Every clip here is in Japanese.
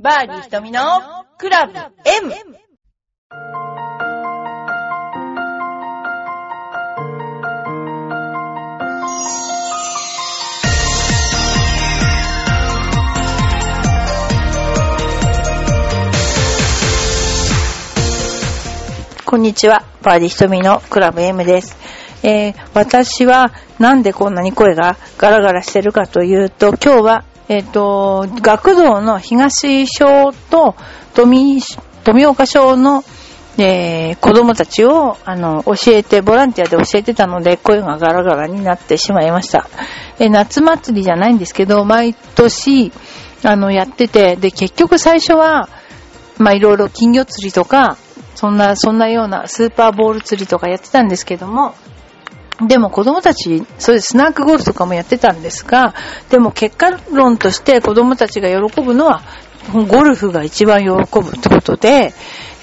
バーディー瞳のクラブ M! こんにちは。バーディー瞳のクラブ M です。えー私はなんでこんなに声がガラガラしてるかというと、今日は、えっ、と、学童の東小と富富岡小の、えー子供たちを、あの、教えて、ボランティアで教えてたので、声がガラガラになってしまいました。えー夏祭りじゃないんですけど、毎年、あの、やってて、で、結局最初は、まあ、いろいろ金魚釣りとか、そんな、そんなようなスーパーボール釣りとかやってたんですけども、でも子供たち、そういうスナックゴールとかもやってたんですが、でも結果論として子供たちが喜ぶのは、ゴルフが一番喜ぶってことで、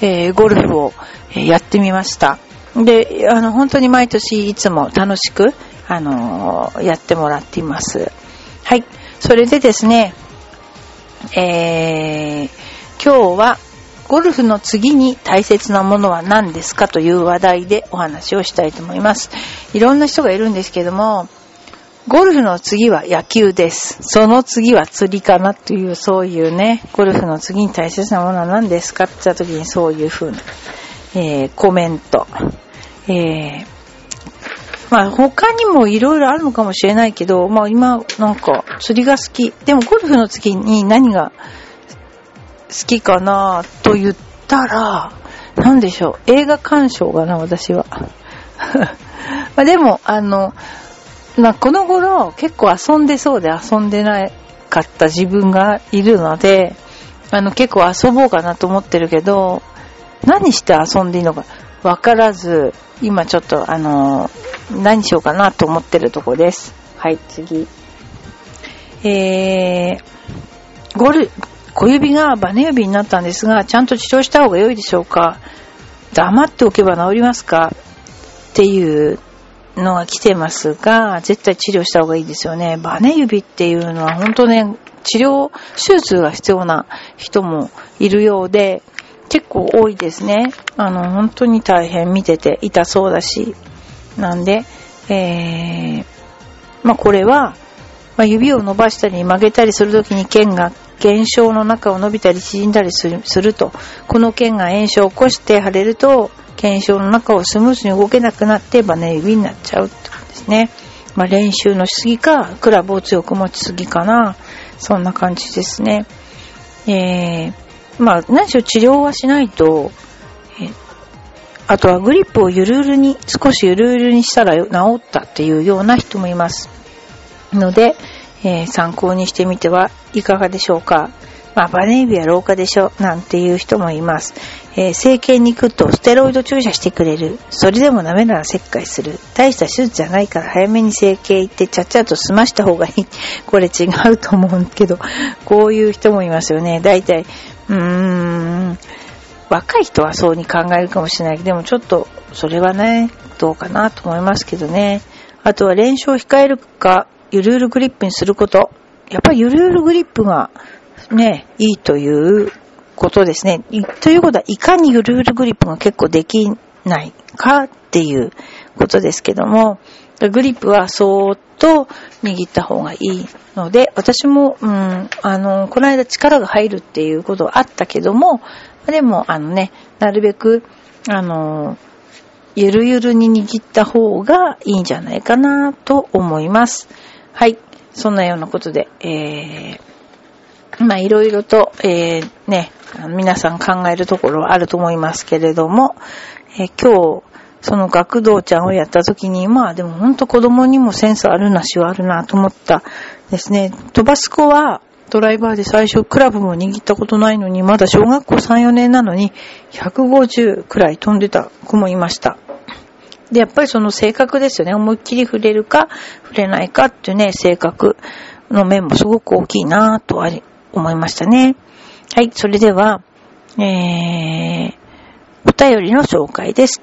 えーゴルフをやってみました。で、あの、本当に毎年いつも楽しく、あのーやってもらっています。はい。それでですね、えー今日はゴルフの次に大切なものは何ですかという話題でお話をしたいと思います。いろんな人がいるんですけども、ゴルフの次は野球です。その次は釣りかなという、そういうね、ゴルフの次に大切なものは何ですかって言った時にそういう風な、えーコメント。えーまあ他にもいろいろあるのかもしれないけど、まあ今なんか釣りが好き。でもゴルフの次に何が好きかなと言ったら、なんでしょう。映画鑑賞かな、私は。まあでも、あの、まあこの頃結構遊んでそうで遊んでなかった自分がいるので、あの結構遊ぼうかなと思ってるけど、何して遊んでいいのかわからず、今ちょっとあの、何しようかなと思ってるとこです。はい、次。えー、ゴル、小指がバネ指になったんですが、ちゃんと治療した方が良いでしょうか？黙っておけば治りますか？っていうのが来てますが、絶対治療した方がいいですよね。バネ指っていうのは本当ね、治療、手術が必要な人もいるようで、結構多いですね。あの、本当に大変見てて痛そうだし。なんで、えー、まあこれは、まあ、指を伸ばしたり曲げたりするときに腱が腱鞘の中を伸びたり縮んだりするすると、この腱が炎症を起こして腫れると、腱鞘の中をスムーズに動けなくなってバネ指になっちゃうってことですね。まあ、練習のしすぎか、クラブを強く持ちすぎかな。そんな感じですね。えー、まあ、何しろ治療はしないと、えあとはグリップをゆるゆるに、少しゆるゆるにしたら治ったっていうような人もいます。ので、えー参考にしてみてはいかがでしょうか。まあ、バネ指は老化でしょ、なんていう人もいます。えー整形に行くとステロイド注射してくれる。それでもダメなら切開する。大した手術じゃないから早めに整形行ってちゃっちゃと済ました方がいい。これ違うと思うけど、こういう人もいますよね。大体、うーん、若い人はそうに考えるかもしれないけど、でもちょっと、それはね、どうかなと思いますけどね。あとは練習を控えるか、ゆるゆるグリップにすること。やっぱりゆるゆるグリップがね、いいということですね。ということは、いかにゆるゆるグリップが結構できないかっていうことですけども、グリップはそーっと握った方がいいので、私も、うん、あの、この間力が入るっていうことはあったけども、でも、あのね、なるべく、あの、ゆるゆるに握った方がいいんじゃないかなと思います。はい。そんなようなことで、えー、まあいろいろと、えー、ね、皆さん考えるところはあると思いますけれども、えー今日、その学童ちゃんをやった時に、まあでも本当子供にもセンスあるなしはあるなと思ったですね。飛ばす子はドライバーで最初クラブも握ったことないのに、まだ小学校3、4年なのに150くらい飛んでた子もいました。で、やっぱりその性格ですよね。思いっきり触れるか、触れないかっていうね、性格の面もすごく大きいなぁとあり思いましたね。はい、それでは、えー、お便りの紹介です。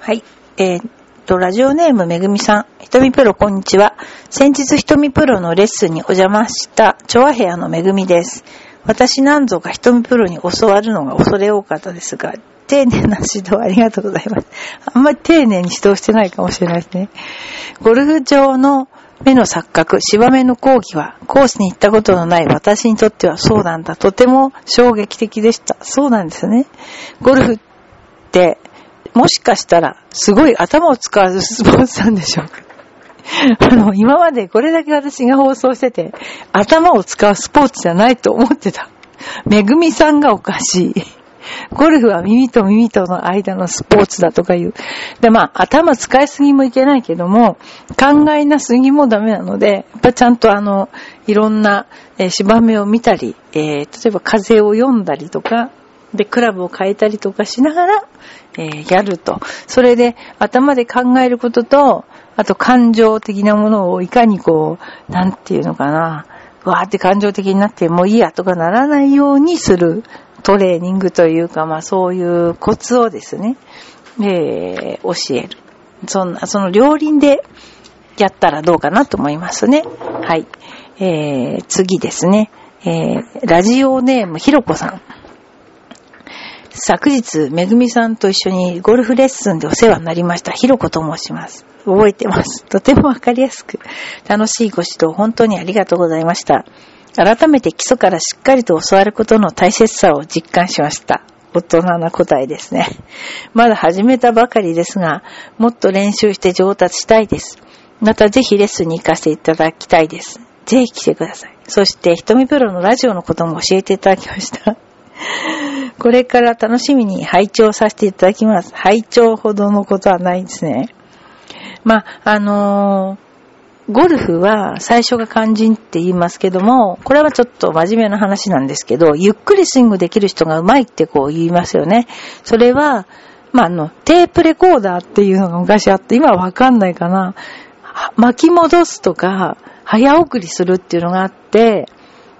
はい、えーと、ラジオネームめぐみさん、ひとみプロこんにちは。先日ひとみプロのレッスンにお邪魔した、チョアヘアのめぐみです。私何ぞか瞳プロに教わるのが恐れ多かったですが、丁寧な指導ありがとうございます。あんまり丁寧に指導してないかもしれないですね。ゴルフ場の目の錯覚、芝目の講義は、コースに行ったことのない私にとってはそうなんだ。とても衝撃的でした。そうなんですね。ゴルフって、もしかしたら、すごい頭を使わずスポーツなんでしょうか。あの、今までこれだけ私が放送してて、頭を使うスポーツじゃないと思ってた。めぐみさんがおかしい。ゴルフは耳と耳との間のスポーツだとか言う。で、まあ、頭使いすぎもいけないけども、考えなすぎもダメなので、やっぱちゃんとあの、いろんな、えー、芝目を見たり、えー、例えば風を読んだりとか、で、クラブを変えたりとかしながら、えー、やると。それで、頭で考えることと、あと感情的なものをいかにこう、なんていうのかな、わーって感情的になってもういいやとかならないようにするトレーニングというか、まあそういうコツをですね、えー、教える。そんな、その両輪でやったらどうかなと思いますね。はい。えー、次ですね。えー、ラジオネームひろこさん。昨日、めぐみさんと一緒にゴルフレッスンでお世話になりました。ひろこと申します。覚えてます。とてもわかりやすく、楽しいご指導、本当にありがとうございました。改めて基礎からしっかりと教わることの大切さを実感しました。大人な答えですね。まだ始めたばかりですが、もっと練習して上達したいです。またぜひレッスンに行かせていただきたいです。ぜひ来てください。そして、ひとみプロのラジオのことも教えていただきました。これから楽しみに拝聴させていただきます。拝聴ほどのことはないですね。まあ、あのー、ゴルフは最初が肝心って言いますけども、これはちょっと真面目な話なんですけど、ゆっくりスイングできる人が上手いってこう言いますよね。それは、まあ、あの、テープレコーダーっていうのが昔あって、今はわかんないかな。巻き戻すとか、早送りするっていうのがあって、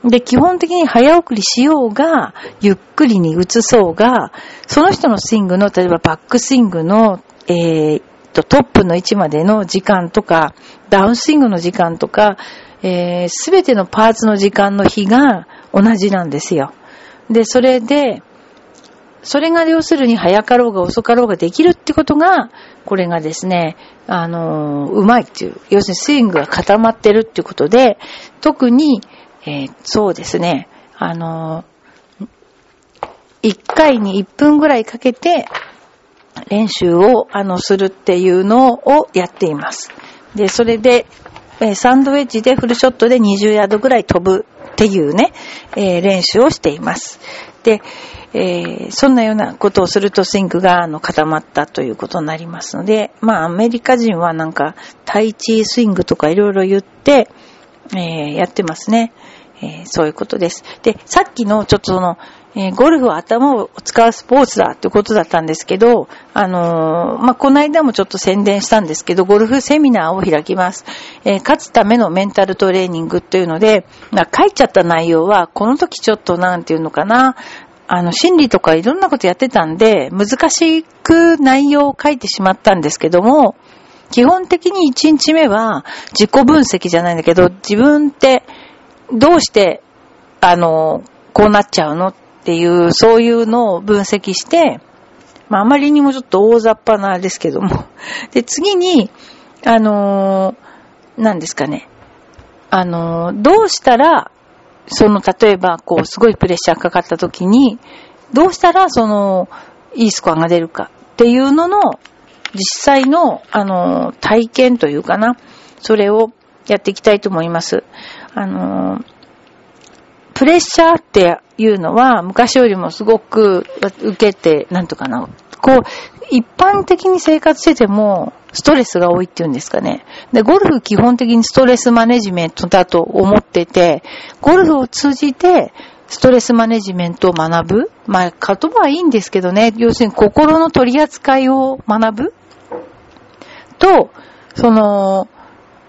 で、基本的に早送りしようが、ゆっくりに移そうが、その人のスイングの、例えばバックスイングの、えー、トップの位置までの時間とか、ダウンスイングの時間とか、す、えー、べ、てのパーツの時間の日が同じなんですよ。で、それで、それが要するに早かろうが遅かろうができるってことが、これがですね、あのうまいっていう、要するにスイングが固まってるっていうことで、特に、えー、そうですね、あの1回に1分ぐらいかけて練習をあのするっていうのをやっています。で、それで、えー、サンドウェッジでフルショットで20ヤードぐらい飛ぶっていうね、えー、練習をしています。で、えー、そんなようなことをするとスイングがあの固まったということになりますので、まあアメリカ人はなんかタイチスイングとかいろいろ言って、えー、やってますね。えー、そういうことです。で、さっきのちょっとその、えー、ゴルフは頭を使うスポーツだってことだったんですけど、あのー、まあ、この間もちょっと宣伝したんですけど、ゴルフセミナーを開きます。えー、勝つためのメンタルトレーニングというので、まあ、書いちゃった内容は、この時ちょっとなんていうのかな、あの、心理とかいろんなことやってたんで、難しく内容を書いてしまったんですけども、基本的に1日目は自己分析じゃないんだけど、自分ってどうして、あの、こうなっちゃうのっていう、そういうのを分析して、まあ、あまりにもちょっと大雑把なですけども。で、次に、あの何ですかね。あのどうしたら、その、例えば、こう、すごいプレッシャーかかった時に、どうしたら、その、いいスコアが出るかっていうのの、実際の、あの、体験というかな、それをやっていきたいと思います。あの、プレッシャーっていうのは昔よりもすごく受けて、なんとかな、こう、一般的に生活しててもストレスが多いっていうんですかね。で、ゴルフ基本的にストレスマネジメントだと思ってて、ゴルフを通じてストレスマネジメントを学ぶまあ、言葉はいいんですけどね、要するに心の取り扱いを学ぶと、その、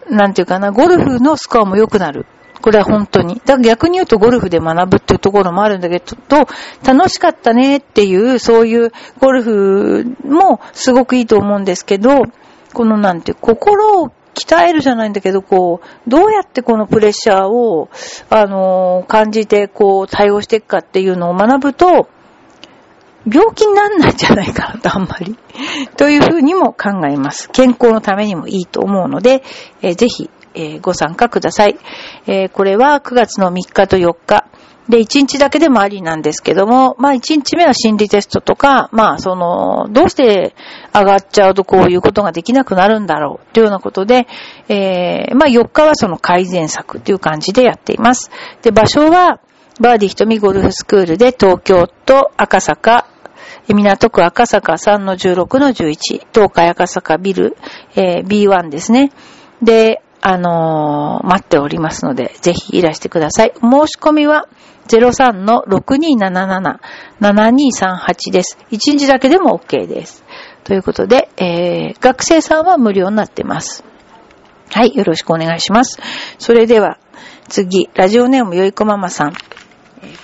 なんていうかな、ゴルフのスコアも良くなる。これは本当に。だから逆に言うとゴルフで学ぶっていうところもあるんだけど、楽しかったねっていう、そういうゴルフもすごくいいと思うんですけど、このなんていう、心鍛えるじゃないんだけど、こう、どうやってこのプレッシャーを、あの、感じて、こう、対応していくかっていうのを学ぶと、病気にならないんじゃないかなと、あんまり。というふうにも考えます。健康のためにもいいと思うので、えー、ぜひ、えー、ご参加ください。えー、これは9月の3日と4日。で、1日だけでもありなんですけども、まあ1日目は心理テストとか、まあその、どうして上がっちゃうとこういうことができなくなるんだろうというようなことで、えー、まあ4日はその改善策という感じでやっています。で、場所は、バーディ瞳ゴルフスクールで東京と赤坂、港区赤坂3の16の11、東海赤坂ビル、えー、B1 ですね。で、あのー、待っておりますので、ぜひいらしてください。申し込みは03-6277-7238です。1日だけでも OK です。ということで、えー、学生さんは無料になってます。はい、よろしくお願いします。それでは、次、ラジオネームよいこママさん。ひ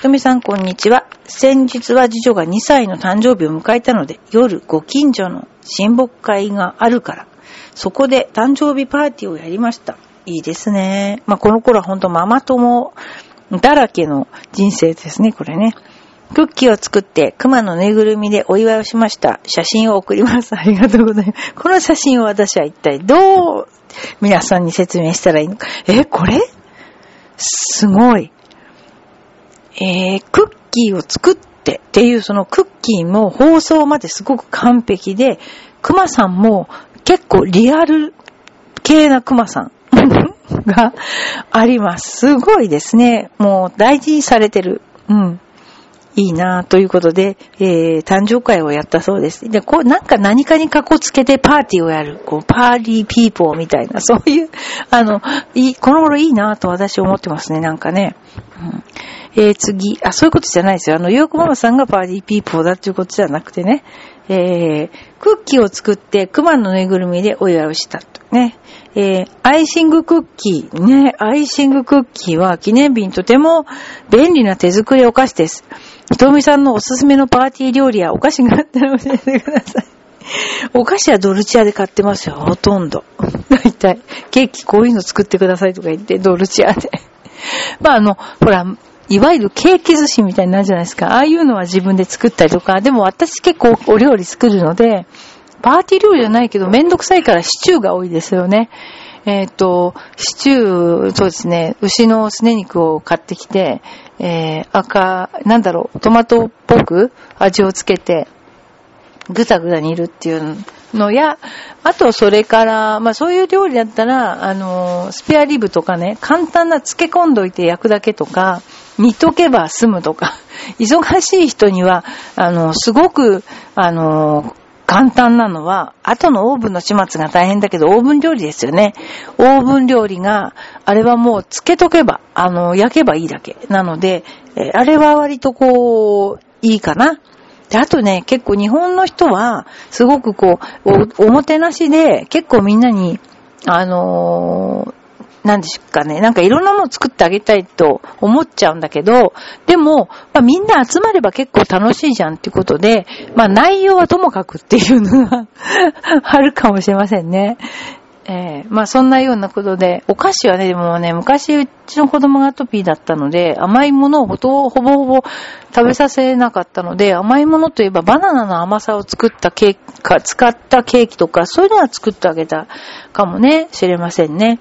とみさん、こんにちは。先日は次女が2歳の誕生日を迎えたので、夜ご近所の親睦会があるから、そこで誕生日パーティーをやりました。いいですね。まあ、この頃はほんとママ友だらけの人生ですね、これね。クッキーを作って熊のぬいぐるみでお祝いをしました。写真を送ります。ありがとうございます。この写真を私は一体どう皆さんに説明したらいいのか。え、これ？すごい。えー、クッキーを作ってっていうそのクッキーも放送まですごく完璧で、熊さんも結構リアル系な熊さん があります。すごいですね。もう大事にされてる。うん。いいなぁということで、えー、誕生会をやったそうです。で、こう、なんか何かにかこつけてパーティーをやる。こう、パーリーピーポーみたいな、そういう、あの、いい、この頃いいなぁと私思ってますね、なんかね。うんえー、次、あ、そういうことじゃないですよ。あの、ヨークママさんがパーティーピーポーだっていうことじゃなくてね、えー、クッキーを作って熊のぬいぐるみでお祝いをしたとね。えー、アイシングクッキー。ね、アイシングクッキーは記念日にとても便利な手作りお菓子です。ひとみさんのおすすめのパーティー料理やお菓子があったら教えてください。お菓子はドルチアで買ってますよ、ほとんど。大体、ケーキこういうの作ってくださいとか言って、ドルチアで。まあ、あの、ほら、いわゆるケーキ寿司みたいになるじゃないですか。ああいうのは自分で作ったりとか、でも私結構お料理作るので、パーティー料理じゃないけどめんどくさいからシチューが多いですよね。えっ、ー、と、シチュー、そうですね、牛のすね肉を買ってきて、えー、赤、なんだろう、トマトっぽく味をつけて、ぐたぐた煮るっていうのや、あとそれから、まあそういう料理だったら、あの、スペアリブとかね、簡単な漬け込んどいて焼くだけとか、煮とけば済むとか、忙しい人には、あの、すごく、あの、簡単なのは、後のオーブンの始末が大変だけど、オーブン料理ですよね。オーブン料理が、あれはもうつけとけば、あの、焼けばいいだけ。なので、あれは割とこう、いいかな。で、あとね、結構日本の人は、すごくこう、お、おもてなしで、結構みんなに、あのー、なんですかね、なんかいろんなもの作ってあげたいと思っちゃうんだけど、でも、まあ、みんな集まれば結構楽しいじゃんっていうことで、まあ内容はともかくっていうのが あるかもしれませんね。えー、まあそんなようなことで、お菓子はね、でもね、昔うちの子供がアトピーだったので、甘いものをほとほぼほぼ食べさせなかったので、甘いものといえばバナナの甘さを作ったケーキか、使ったケーキとか、そういうのは作ってあげたかもね、知れませんね。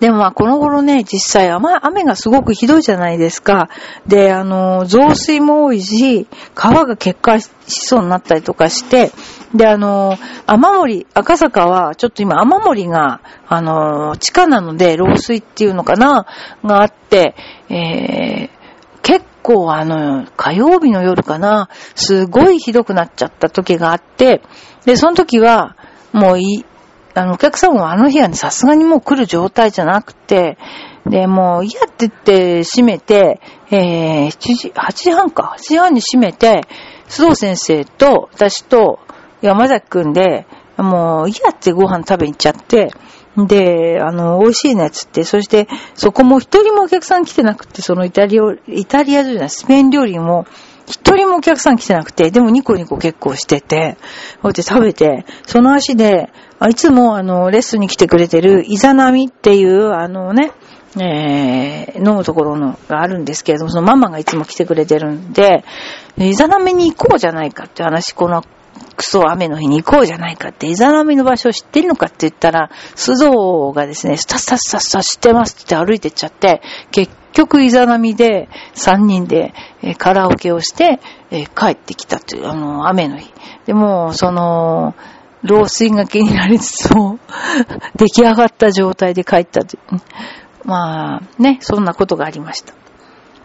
でもまあこの頃ね、実際雨雨がすごくひどいじゃないですか。で、あの、増水も多いし、川が決壊しそうになったりとかして、で、あの、雨漏り、赤坂はちょっと今雨漏りが、あの、地下なので、漏水っていうのかな、があって、えー、結構あの、火曜日の夜かな、すごいひどくなっちゃった時があって、で、その時は、もうい、あの、お客様はあの日はね、さすがにもう来る状態じゃなくて、で、もう、嫌って言って閉めて、えー、7時、8時半か、8時半に閉めて、須藤先生と、私と、山崎くんで、もう、嫌ってご飯食べに行っちゃって、で、あの、美味しいね、つって、そして、そこも一人もお客さん来てなくて、そのイタリア、イタリアじゃない、スペイン料理も、一人もお客さん来てなくて、でもニコニコ結構してて、こうやって食べて、その足で、いつもあの、レッスンに来てくれてるイザナミっていう、あのね、えー、飲むところのがあるんですけれども、そのママがいつも来てくれてるんで、イザナミに行こうじゃないかって話、このクソ雨の日に行こうじゃないかって、イザナミの場所を知ってるのかって言ったら、須藤がですね、スタッスタッスタッスタ知ってますって歩いてっちゃって、結局イザナミで3人で、え、カラオケをして、え、帰ってきたという、あの、雨の日。でも、その、老衰が気になりつつも、出来上がった状態で帰ったという。まあ、ね、そんなことがありました。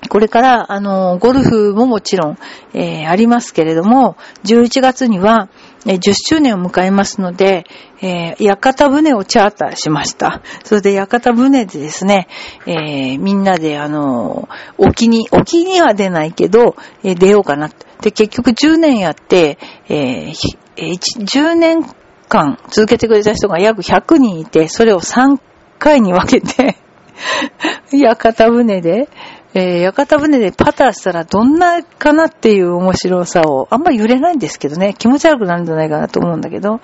これから、あの、ゴルフももちろん、えー、ありますけれども、11月には、えー、10周年を迎えますので、えー、屋形船をチャーターしました。それで屋形船でですね、えー、みんなで、あの、沖に、沖には出ないけど、えー、出ようかな。で、結局10年やって、えー、10年間続けてくれた人が約100人いて、それを3回に分けて 屋形船で、えー、屋形船でパターしたらどんなかなっていう面白さを、あんまり揺れないんですけどね、気持ち悪くなるんじゃないかなと思うんだけど、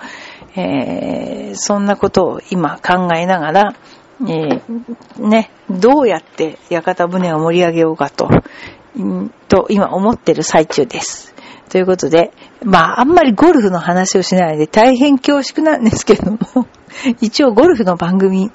えー、そんなことを今考えながら、えー、ね、どうやって屋形船を盛り上げようかと、んと今思ってる最中です。ということで、まあ、あんまりゴルフの話をしないで大変恐縮なんですけども、一応ゴルフの番組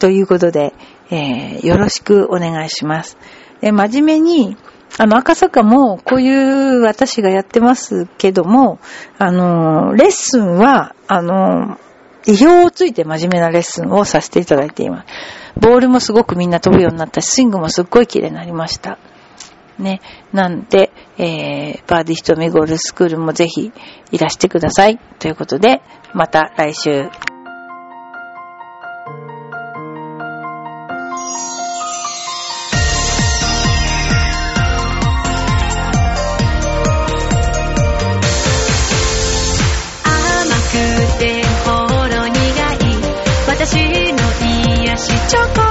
ということで、えー、よろしくお願いします。で、真面目に、あの、赤坂もこういう私がやってますけども、あの、レッスンは、あの、意表をついて真面目なレッスンをさせていただいています。ボールもすごくみんな飛ぶようになったし、スイングもすっごい綺麗になりました。ね。なんで、えー、バーディヒトミゴルフスクールもぜひいらしてください。ということで、また来週。Chocolate.